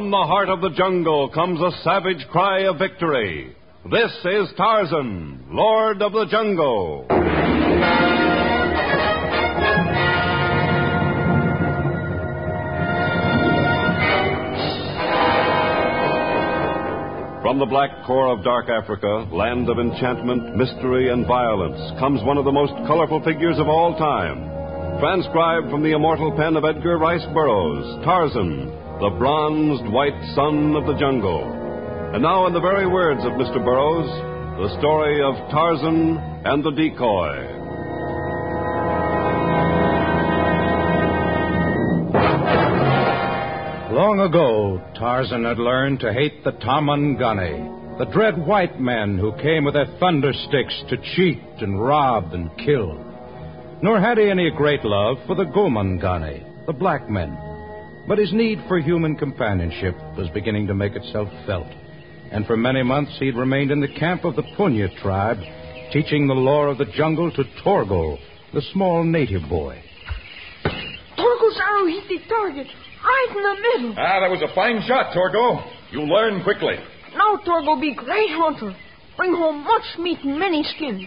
From the heart of the jungle comes a savage cry of victory. This is Tarzan, Lord of the Jungle. From the black core of dark Africa, land of enchantment, mystery, and violence, comes one of the most colorful figures of all time. Transcribed from the immortal pen of Edgar Rice Burroughs, Tarzan, the bronzed white son of the jungle. And now, in the very words of Mr. Burroughs, the story of Tarzan and the decoy. Long ago, Tarzan had learned to hate the Tarmangani, the dread white men who came with their thunder sticks to cheat and rob and kill. Nor had he any great love for the Gomangani, the black men. But his need for human companionship was beginning to make itself felt. And for many months he'd remained in the camp of the Punya tribe, teaching the lore of the jungle to Torgo, the small native boy. Torgo's arrow hit the target, right in the middle. Ah, that was a fine shot, Torgo. You learn quickly. Now Torgo be great hunter. Bring home much meat and many skins.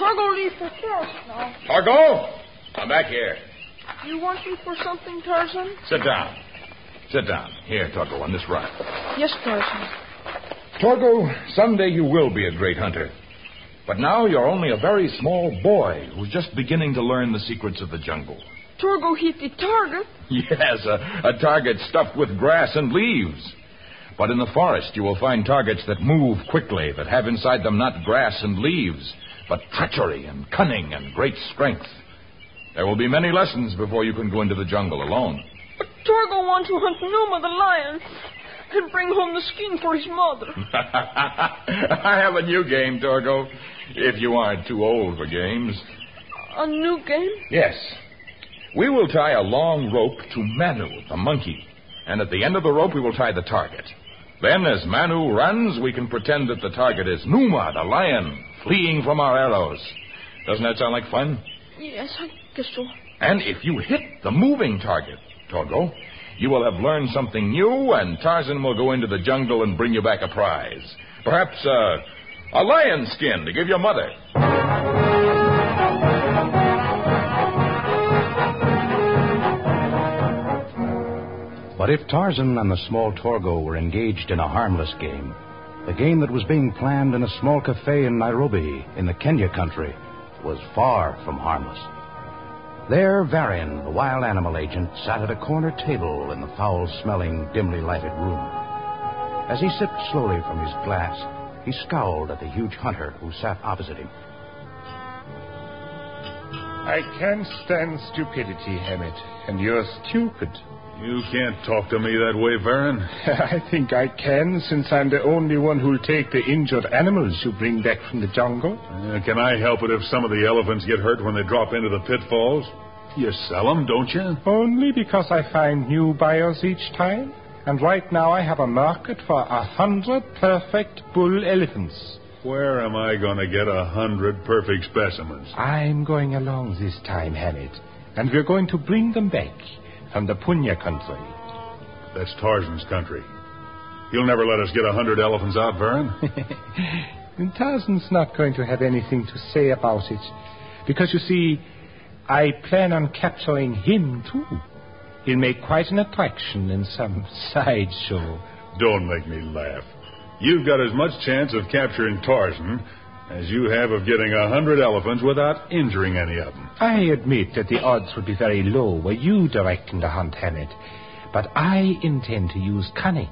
Torgo leave for forest now. Torgo, come back here. You want me for something, Tarzan? Sit down. Sit down. Here, Torgo, on this rock. Yes, Tarzan. Torgo, someday you will be a great hunter. But now you're only a very small boy who's just beginning to learn the secrets of the jungle. Torgo hit the target. Yes, a, a target stuffed with grass and leaves. But in the forest, you will find targets that move quickly, that have inside them not grass and leaves, but treachery and cunning and great strength. There will be many lessons before you can go into the jungle alone. But Torgo wants to hunt Numa the lion and bring home the skin for his mother. I have a new game, Torgo, if you aren't too old for games. A new game? Yes. We will tie a long rope to Manu, the monkey, and at the end of the rope we will tie the target. Then, as Manu runs, we can pretend that the target is Numa, the lion, fleeing from our arrows. Doesn't that sound like fun? Yes, I guess so. And if you hit the moving target, Torgo, you will have learned something new, and Tarzan will go into the jungle and bring you back a prize. Perhaps uh, a lion skin to give your mother. But if Tarzan and the small Torgo were engaged in a harmless game, the game that was being planned in a small cafe in Nairobi, in the Kenya country, was far from harmless. There, Varian, the wild animal agent, sat at a corner table in the foul smelling, dimly lighted room. As he sipped slowly from his glass, he scowled at the huge hunter who sat opposite him. I can't stand stupidity, Hammett, and you're stupid. You can't talk to me that way, Varan. I think I can, since I'm the only one who'll take the injured animals you bring back from the jungle. Uh, can I help it if some of the elephants get hurt when they drop into the pitfalls? You sell them, don't you? Only because I find new buyers each time. And right now I have a market for a hundred perfect bull elephants. Where am I going to get a hundred perfect specimens? I'm going along this time, Hammett, and we're going to bring them back from the Punya country. That's Tarzan's country. He'll never let us get a hundred elephants out, and Tarzan's not going to have anything to say about it. Because, you see, I plan on capturing him, too. He'll make quite an attraction in some sideshow. Don't make me laugh. You've got as much chance of capturing Tarzan as you have of getting a hundred elephants without injuring any of them. I admit that the odds would be very low were you directing the hunt, Hammett. But I intend to use cunning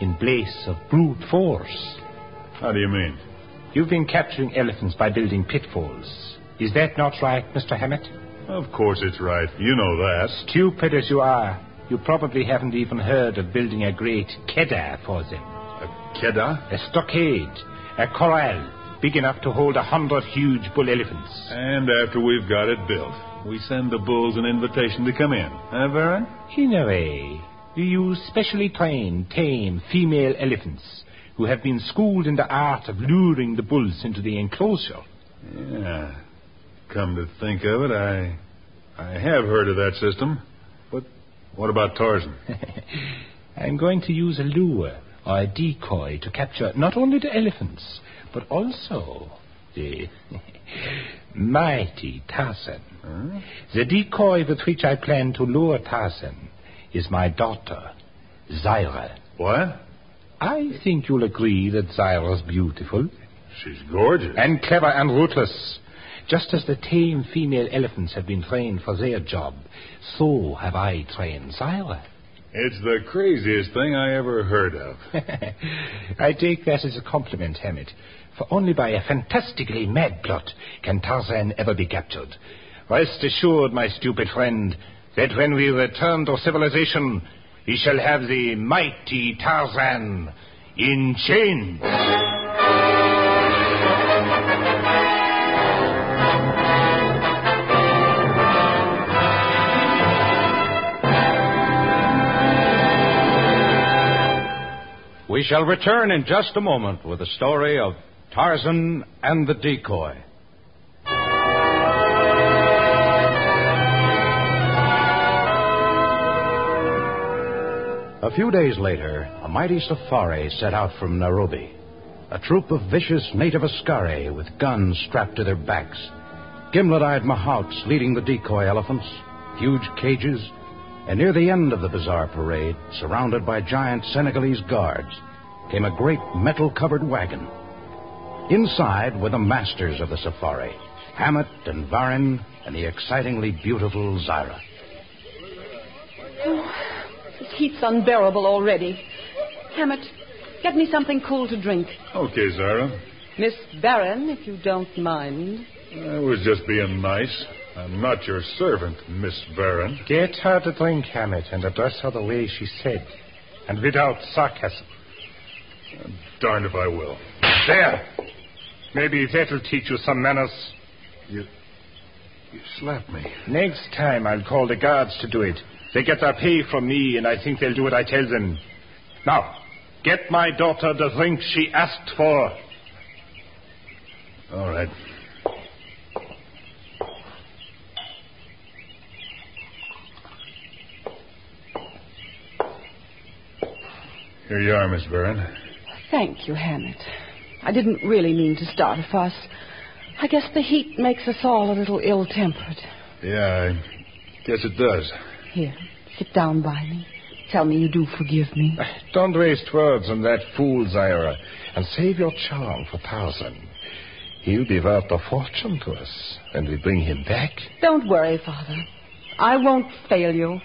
in place of brute force. How do you mean? You've been capturing elephants by building pitfalls. Is that not right, Mr. Hammett? Of course it's right. You know that. Stupid as you are, you probably haven't even heard of building a great keddah for them. A keddah? A stockade, a corral, big enough to hold a hundred huge bull elephants. And after we've got it built, we send the bulls an invitation to come in. Huh, Varan? In a way, we use specially trained, tame female elephants who have been schooled in the art of luring the bulls into the enclosure. Yeah. Come to think of it, I I have heard of that system. But what about Tarzan? I'm going to use a lure a decoy to capture not only the elephants, but also the mighty Tarzan. Hmm? The decoy with which I plan to lure Tarzan is my daughter, Zaira. What? I think you'll agree that Zaira's beautiful She's gorgeous. and clever and ruthless. Just as the tame female elephants have been trained for their job, so have I trained Zaira. It's the craziest thing I ever heard of. I take that as a compliment, Hammett, for only by a fantastically mad plot can Tarzan ever be captured. Rest assured, my stupid friend, that when we return to civilization, we shall have the mighty Tarzan in chains. We shall return in just a moment with the story of Tarzan and the decoy. A few days later, a mighty safari set out from Nairobi. A troop of vicious native Askari with guns strapped to their backs. Gimlet eyed Mahouts leading the decoy elephants, huge cages, and near the end of the bizarre parade, surrounded by giant Senegalese guards, came a great metal covered wagon. Inside were the masters of the safari Hammett and Varin and the excitingly beautiful Zaira. Oh, this heat's unbearable already. Hammett, get me something cool to drink. Okay, Zara. Miss Barron, if you don't mind. I was just being nice. I'm not your servant, Miss Barron. Get her to drink, Hammett, and address her the way she said, and without sarcasm. I'm Darned if I will. There! Maybe that'll teach you some manners. You. You slapped me. Next time, I'll call the guards to do it. They get their pay from me, and I think they'll do what I tell them. Now, get my daughter the drink she asked for. All right. Here you are, Miss Barron. Thank you, Hammett. I didn't really mean to start a fuss. I guess the heat makes us all a little ill tempered. Yeah, I guess it does. Here, sit down by me. Tell me you do forgive me. Eh, don't waste words on that fool, Zaira, and save your charm for Tarzan. He'll be worth a fortune to us when we bring him back. Don't worry, Father. I won't fail you.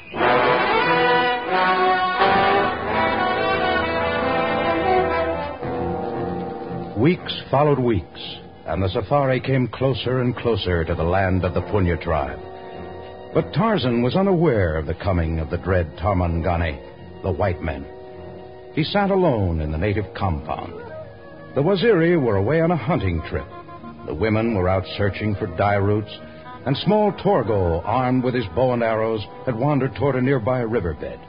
Weeks followed weeks, and the safari came closer and closer to the land of the Punya tribe. But Tarzan was unaware of the coming of the dread Tarmangani, the white men. He sat alone in the native compound. The Waziri were away on a hunting trip. The women were out searching for dye roots, and small Torgo, armed with his bow and arrows, had wandered toward a nearby riverbed.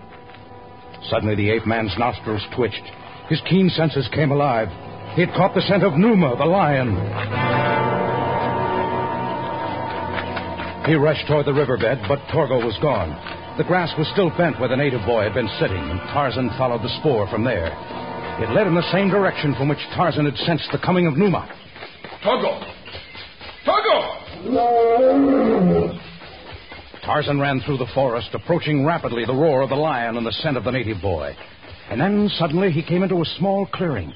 Suddenly, the ape man's nostrils twitched. His keen senses came alive. He had caught the scent of Numa, the lion. He rushed toward the riverbed, but Torgo was gone. The grass was still bent where the native boy had been sitting, and Tarzan followed the spoor from there. It led in the same direction from which Tarzan had sensed the coming of Numa. Torgo! Torgo! Tarzan ran through the forest, approaching rapidly the roar of the lion and the scent of the native boy. And then suddenly he came into a small clearing.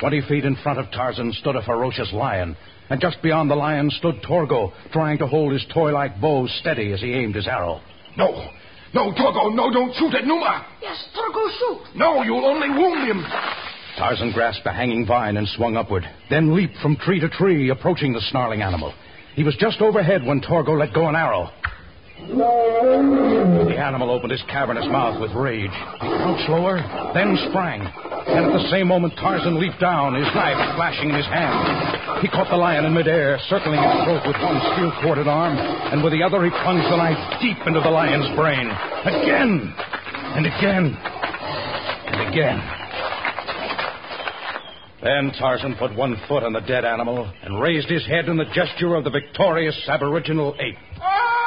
Twenty feet in front of Tarzan stood a ferocious lion, and just beyond the lion stood Torgo, trying to hold his toy like bow steady as he aimed his arrow. No! No, Torgo, no, don't shoot at Numa! Yes, Torgo, shoot. No, you'll only wound him. Tarzan grasped a hanging vine and swung upward, then leaped from tree to tree, approaching the snarling animal. He was just overhead when Torgo let go an arrow. The animal opened his cavernous mouth with rage. He crouched lower, then sprang. And at the same moment, Tarzan leaped down, his knife flashing in his hand. He caught the lion in midair, circling his throat with one steel corded arm, and with the other he plunged the knife deep into the lion's brain. Again, and again, and again. Then Tarzan put one foot on the dead animal and raised his head in the gesture of the victorious aboriginal ape. Ah!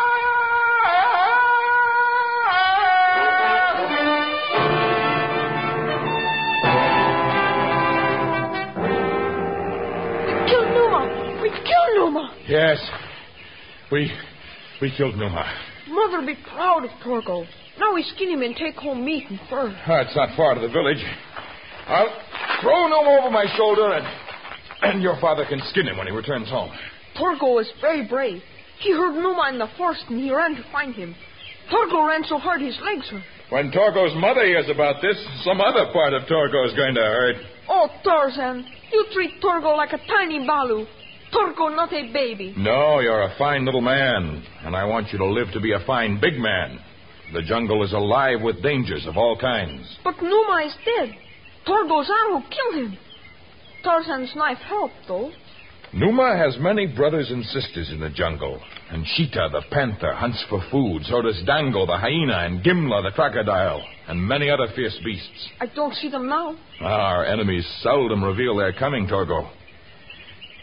Yes. We we killed Numa. Mother will be proud of Torgo. Now we skin him and take home meat and fur. Oh, it's not far to the village. I'll throw Numa over my shoulder and and your father can skin him when he returns home. Torgo is very brave. He heard Numa in the forest and he ran to find him. Torgo ran so hard his legs hurt. When Torgo's mother hears about this, some other part of Torgo is going to hurt. Oh, Tarzan, you treat Torgo like a tiny balu. Torgo not a baby. No, you're a fine little man, and I want you to live to be a fine big man. The jungle is alive with dangers of all kinds. But Numa is dead. Torgo's arrow killed him. Tarzan's knife helped, though. Numa has many brothers and sisters in the jungle. And Sheeta, the panther, hunts for food. So does Dango, the hyena, and Gimla, the crocodile, and many other fierce beasts. I don't see them now. Our enemies seldom reveal their coming, Torgo.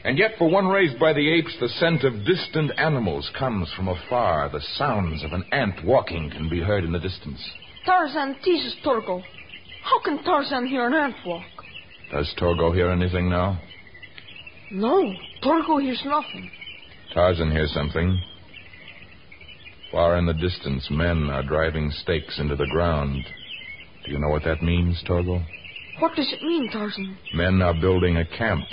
And yet, for one raised by the apes, the scent of distant animals comes from afar. The sounds of an ant walking can be heard in the distance. Tarzan teases Torgo. How can Tarzan hear an ant walk? Does Torgo hear anything now? No, Torgo hears nothing. Tarzan hears something. Far in the distance, men are driving stakes into the ground. Do you know what that means, Torgo? What does it mean, Tarzan? Men are building a camp.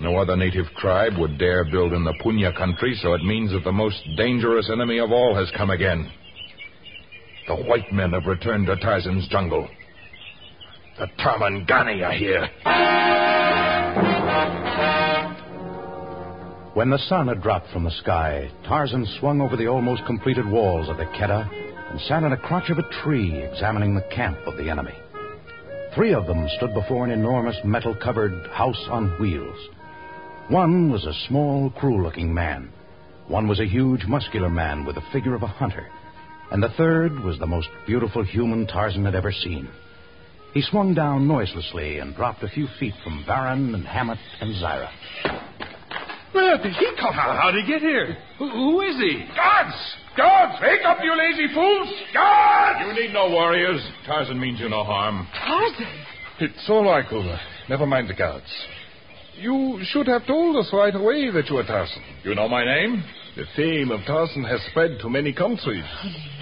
No other native tribe would dare build in the Punya country, so it means that the most dangerous enemy of all has come again. The white men have returned to Tarzan's jungle. The Tarmangani are here. When the sun had dropped from the sky, Tarzan swung over the almost completed walls of the Keddah and sat in a crotch of a tree examining the camp of the enemy. Three of them stood before an enormous metal covered house on wheels. One was a small, cruel looking man. One was a huge, muscular man with the figure of a hunter. And the third was the most beautiful human Tarzan had ever seen. He swung down noiselessly and dropped a few feet from Varan and Hammett and Zyra. Where did he come from? How did he get here? Who, who is he? Guards! Guards! Wake up, you lazy fools! Guards! You need no warriors. Tarzan means you no harm. Tarzan? It's all right, Cooler. Never mind the guards. You should have told us right away that you were Tarzan. You know my name? The fame of Tarzan has spread to many countries.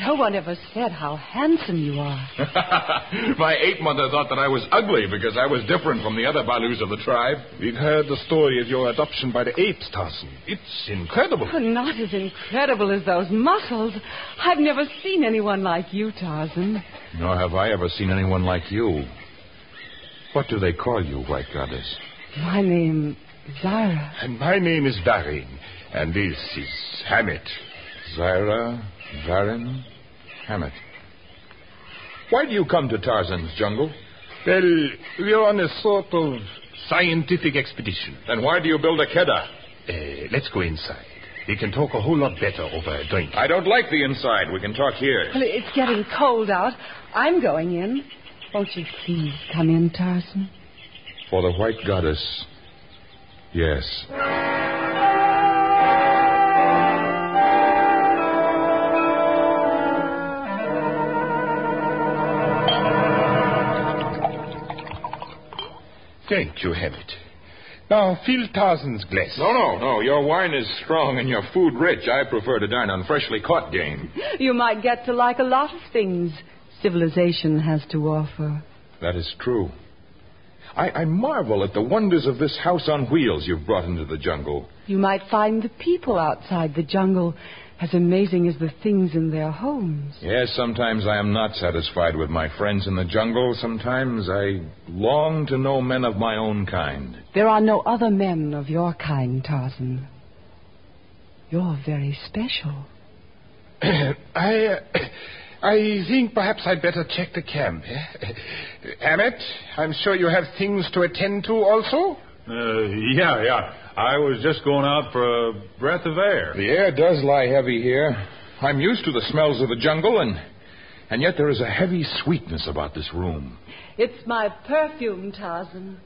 No one ever said how handsome you are. my ape mother thought that I was ugly because I was different from the other Balus of the tribe. We've heard the story of your adoption by the apes, Tarzan. It's incredible. But not as incredible as those muscles. I've never seen anyone like you, Tarzan. Nor have I ever seen anyone like you. What do they call you, White Goddess? My name, is Zyra. And my name is Varin. And this is Hammett. Zyra, Varin, Hammett. Why do you come to Tarzan's jungle? Well, we're on a sort of scientific expedition. Then why do you build a Keddah? Uh, let's go inside. We can talk a whole lot better over a drink. I don't like the inside. We can talk here. Well, it's getting cold out. I'm going in. Won't you please come in, Tarzan? For the White Goddess, yes. Thank you, Hammett. Now, fill Tarzan's glass. No, no, no. Your wine is strong and your food rich. I prefer to dine on freshly caught game. You might get to like a lot of things civilization has to offer. That is true. I, I marvel at the wonders of this house on wheels you've brought into the jungle. You might find the people outside the jungle as amazing as the things in their homes. Yes, sometimes I am not satisfied with my friends in the jungle. Sometimes I long to know men of my own kind. There are no other men of your kind, Tarzan. You're very special. I, uh, I think perhaps I'd better check the camp. Eh? Hammett, I'm sure you have things to attend to also? Uh, yeah, yeah. I was just going out for a breath of air. The air does lie heavy here. I'm used to the smells of the jungle, and and yet there is a heavy sweetness about this room. It's my perfume, Tarzan.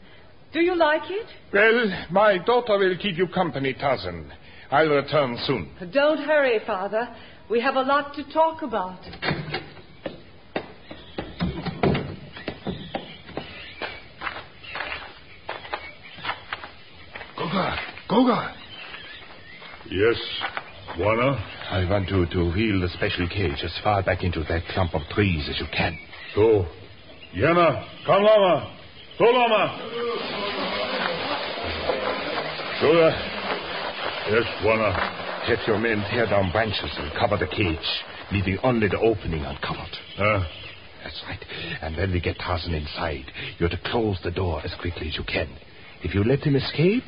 Do you like it? Well, my daughter will keep you company, Tarzan. I'll return soon. Don't hurry, Father. We have a lot to talk about. Goga, Goga. Yes, Bwana? I want you to wheel the special cage as far back into that clump of trees as you can. So, Yana, come lama. So lama. Sure. Yes, Bwana. Have your men tear down branches and cover the cage, leaving only the opening uncovered. Uh, That's right. And when we get Tarzan inside, you're to close the door as quickly as you can. If you let him escape,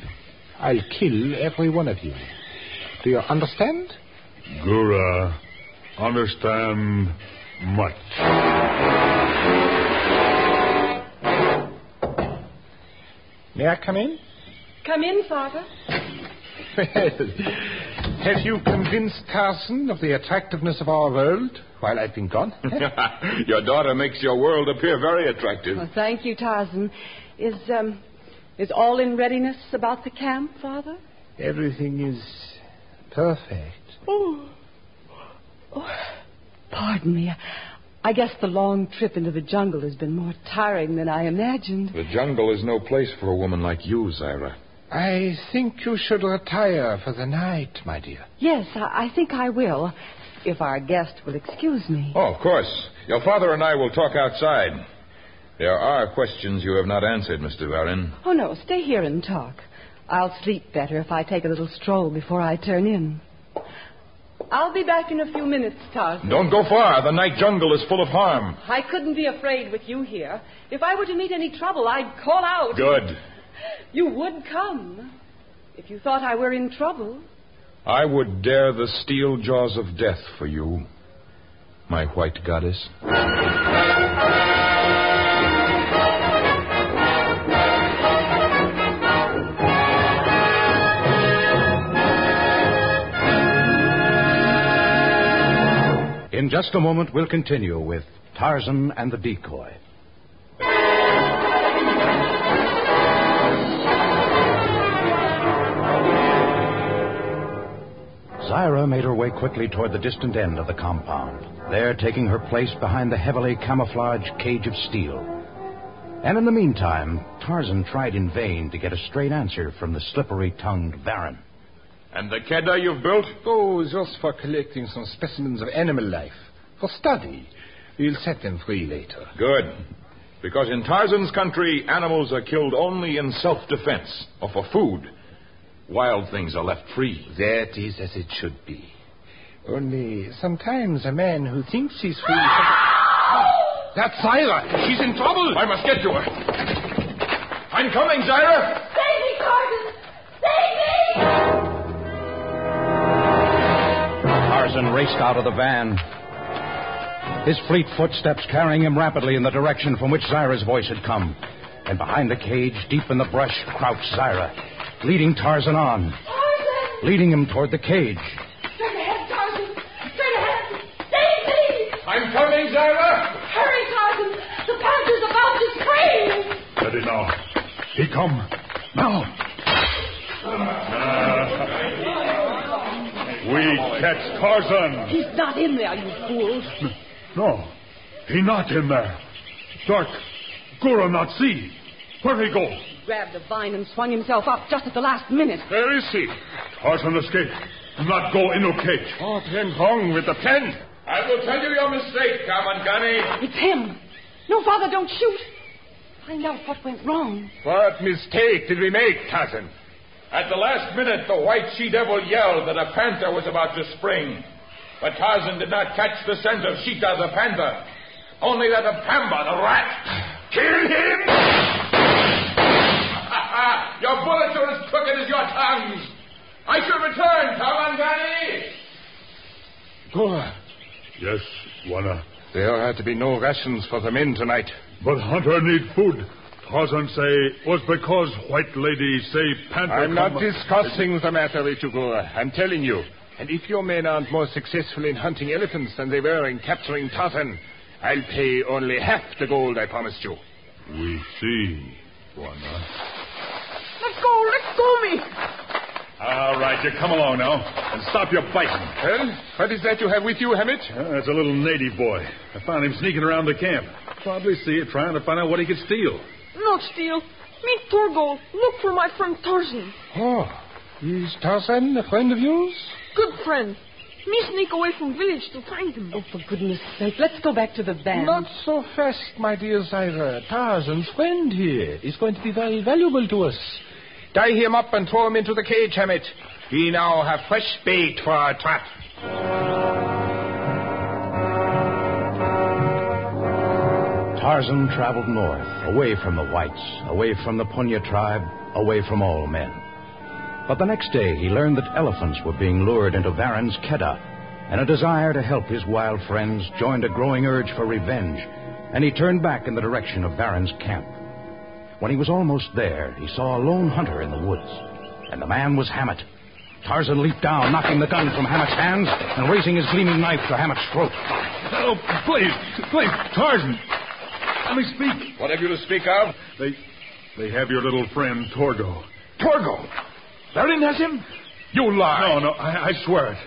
I'll kill every one of you. Do you understand? Gura, understand much. May I come in? Come in, Father. Well, have you convinced Tarzan of the attractiveness of our world while I've been gone? your daughter makes your world appear very attractive. Well, thank you, Tarzan. Is, um, is all in readiness about the camp, Father? Everything is perfect. Oh. oh. Pardon me. I guess the long trip into the jungle has been more tiring than I imagined. The jungle is no place for a woman like you, Zaira. I think you should retire for the night, my dear. Yes, I, I think I will, if our guest will excuse me. Oh, of course. Your father and I will talk outside. There are questions you have not answered, Mr. Varin. Oh, no, stay here and talk. I'll sleep better if I take a little stroll before I turn in. I'll be back in a few minutes, Tarzan. Don't go far. The night jungle is full of harm. I couldn't be afraid with you here. If I were to meet any trouble, I'd call out. Good. You would come if you thought I were in trouble. I would dare the steel jaws of death for you, my white goddess. In just a moment, we'll continue with Tarzan and the Decoy. Zaira made her way quickly toward the distant end of the compound, there taking her place behind the heavily camouflaged cage of steel. And in the meantime, Tarzan tried in vain to get a straight answer from the slippery tongued Baron. And the keddah you've built? Oh, just for collecting some specimens of animal life. For study. We'll set them free later. Good. Because in Tarzan's country, animals are killed only in self defense or for food. Wild things are left free. That is as it should be. Only sometimes a man who thinks he's free. That's Zaira. She's in trouble. I must get to her. I'm coming, Zaira. Save me, Tarzan! Save me! Tarzan raced out of the van. His fleet footsteps carrying him rapidly in the direction from which Zaira's voice had come. And behind the cage, deep in the brush, crouched Zaira, leading Tarzan on, Tarzan! leading him toward the cage. Straight ahead, Tarzan! Straight ahead! Save me! I'm coming, Zaira. Hurry, Tarzan! The panther's about to spring! Steady now. He come. Now. We catch Tarzan. He's not in there, you fools. No, he not in there. Dark. Gura not see. Where he go? He grabbed a vine and swung himself up just at the last minute. Where is he? Tarzan escape. Not go in no cage. Oh, what went wrong with the plan? I will tell you your mistake, Tarmangani. It's him. No, Father, don't shoot. Find out what went wrong. What mistake did we make, Tarzan? At the last minute, the white she devil yelled that a panther was about to spring. But Tarzan did not catch the scent of Sheeta the panther, only that of Pamba the rat. Kill him! Your bullets are as crooked as your tongues. I shall return, Tarmangani. Gora, Yes, Bwana. there are to be no rations for the men tonight. But Hunter need food. Tarzan say was because white lady say panther. I'm not come- discussing the matter with you, Gora. I'm telling you. And if your men aren't more successful in hunting elephants than they were in capturing Tarzan, I'll pay only half the gold I promised you. We see, Bwana. Let go! Let go me! All right, you come along now and stop your biting. Well, what is that you have with you, Hammett? Uh, that's a little native boy. I found him sneaking around the camp. Probably see it, trying to find out what he could steal. Not steal. Meet Torgo. Look for my friend Tarzan. Oh, Is Tarzan a friend of yours? Good friend. Me sneak away from village to find him. Oh, for goodness sake, let's go back to the band. Not so fast, my dear Zyra. Tarzan's friend here is going to be very valuable to us. Tie him up and throw him into the cage, Hammett. We now have fresh bait for our trap. Tarzan traveled north, away from the whites, away from the Punya tribe, away from all men. But the next day he learned that elephants were being lured into Varen's Keddah, and a desire to help his wild friends joined a growing urge for revenge, and he turned back in the direction of Varen's camp. When he was almost there, he saw a lone hunter in the woods, and the man was Hammett. Tarzan leaped down, knocking the gun from Hammett's hands and raising his gleaming knife to Hammett's throat. Oh, please, please, Tarzan. Let me speak. What have you to speak of? They, they have your little friend Torgo. Torgo. Varen has him? You lie. No, no, I, I swear it.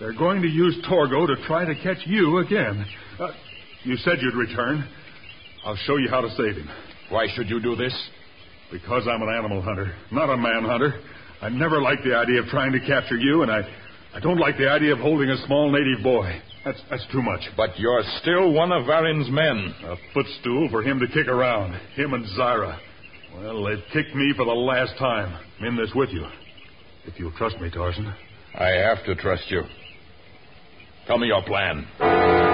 They're going to use Torgo to try to catch you again. Uh, you said you'd return. I'll show you how to save him. Why should you do this? Because I'm an animal hunter, not a man hunter. I never liked the idea of trying to capture you, and I, I don't like the idea of holding a small native boy. That's, that's too much. But you're still one of Varin's men. A footstool for him to kick around. Him and Zyra. Well, they've kicked me for the last time. I'm in this with you. If you'll trust me, Tarzan. I have to trust you. Tell me your plan.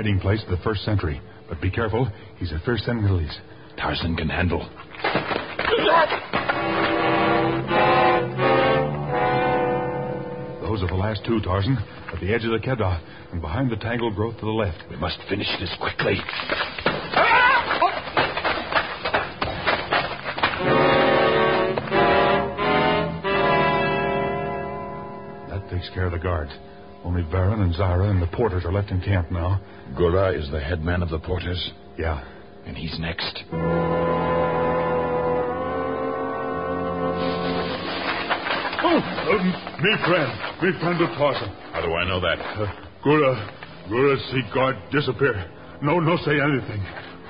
Hiding place of the first sentry. But be careful. He's a fierce Senegalese. Tarzan can handle. Those are the last two, Tarzan. At the edge of the Keddah and behind the tangled growth to the left. We must finish this quickly. That takes care of the guards. Only Varen and Zyra and the porters are left in camp now. Gura is the head man of the porters, Yeah. and he's next. Oh, uh, me friend. Me friend of Tarzan. How do I know that? Uh, Gura, Gura see guard disappear. No, no say anything.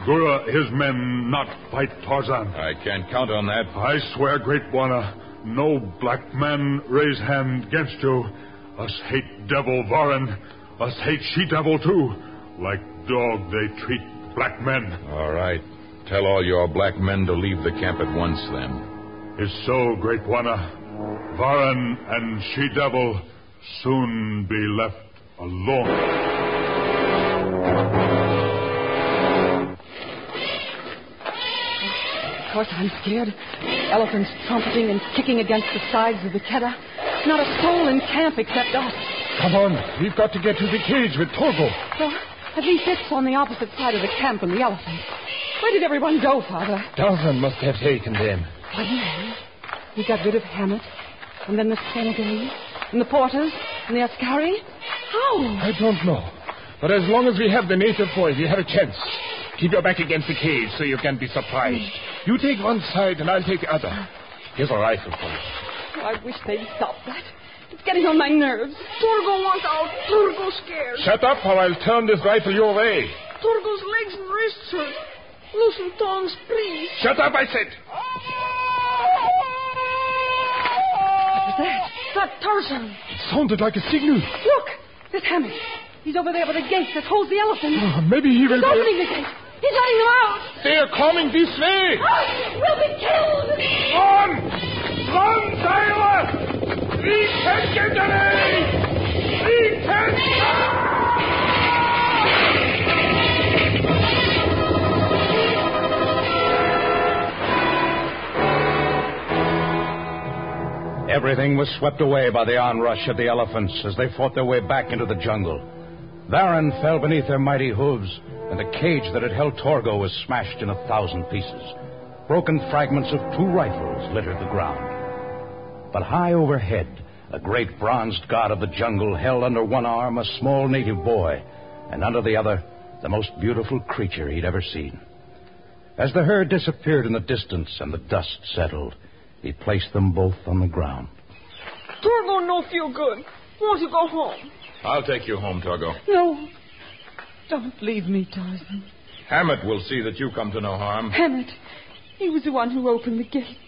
Gura, his men not fight Tarzan. I can't count on that. I swear, Great Bwana, no black man raise hand against you. Us hate devil Varen. Us hate she devil too. Like dog they treat black men. All right. Tell all your black men to leave the camp at once, then. Is so, Great Bwana. Varen and she devil soon be left alone. Of course, I'm scared. Elephants trumpeting and kicking against the sides of the Keddah. Not a soul in camp except us. Come on, we've got to get to the cage with Torgo. Well, at least it's on the opposite side of the camp from the elephants. Where did everyone go, Father? Tarzan must have taken them. What do you mean? We got rid of Hammett, and then the Senegalese, and the Porters, and the Askari? How? I don't know. But as long as we have the native boy, we have a chance. Keep your back against the cage so you can be surprised. You take one side and I'll take the other. Here's a rifle for you. Oh, I wish they'd stop that. It's getting on my nerves. Torgo wants out. Torgo's scared. Shut up or I'll turn this rifle your way. Torgo's legs and wrists hurt. Loosen tongs, please. Shut up, I said. What was that? That Tarzan. It sounded like a signal. Look! There's Hammett. He's over there by the gate that holds the elephant. Oh, maybe he will. He's opening the gate. He's letting them out. They are coming this way. Ah, we'll be killed. We can... Ah! Everything was swept away by the onrush of the elephants as they fought their way back into the jungle. Varen fell beneath their mighty hooves, and the cage that had held Torgo was smashed in a thousand pieces. Broken fragments of two rifles littered the ground. But high overhead, a great bronzed god of the jungle held under one arm a small native boy, and under the other, the most beautiful creature he'd ever seen. As the herd disappeared in the distance and the dust settled, he placed them both on the ground. Torgo no feel good. Want to go home. I'll take you home, Torgo. No. Don't leave me, Tarzan. Hammett will see that you come to no harm. Hammett. He was the one who opened the gates.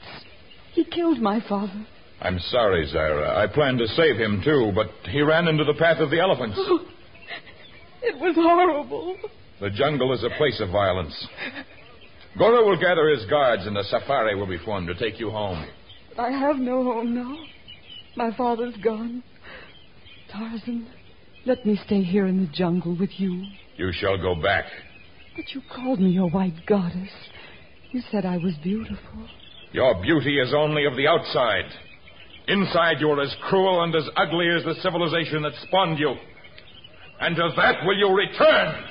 He killed my father. I'm sorry, Zaira. I planned to save him, too, but he ran into the path of the elephants. It was horrible. The jungle is a place of violence. Goro will gather his guards, and a safari will be formed to take you home. I have no home now. My father's gone. Tarzan, let me stay here in the jungle with you. You shall go back. But you called me your white goddess. You said I was beautiful. Your beauty is only of the outside. Inside, you're as cruel and as ugly as the civilization that spawned you. And to that will you return.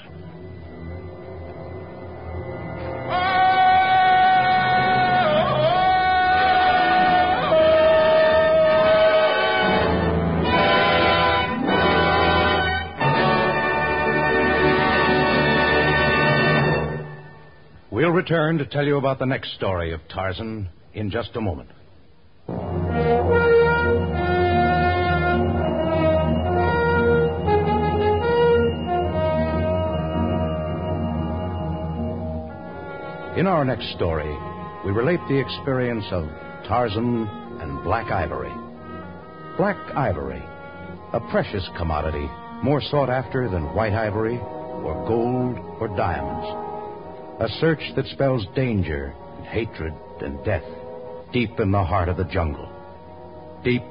We'll return to tell you about the next story of Tarzan in just a moment. In our next story, we relate the experience of Tarzan and Black Ivory. Black ivory, a precious commodity, more sought after than white ivory, or gold, or diamonds. A search that spells danger, and hatred, and death deep in the heart of the jungle, deep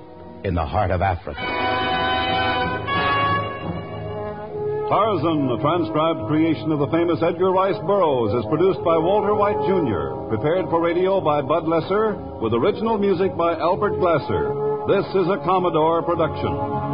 in the heart of Africa. Tarzan, a transcribed creation of the famous Edgar Rice Burroughs, is produced by Walter White Jr., prepared for radio by Bud Lesser, with original music by Albert Glasser. This is a Commodore production.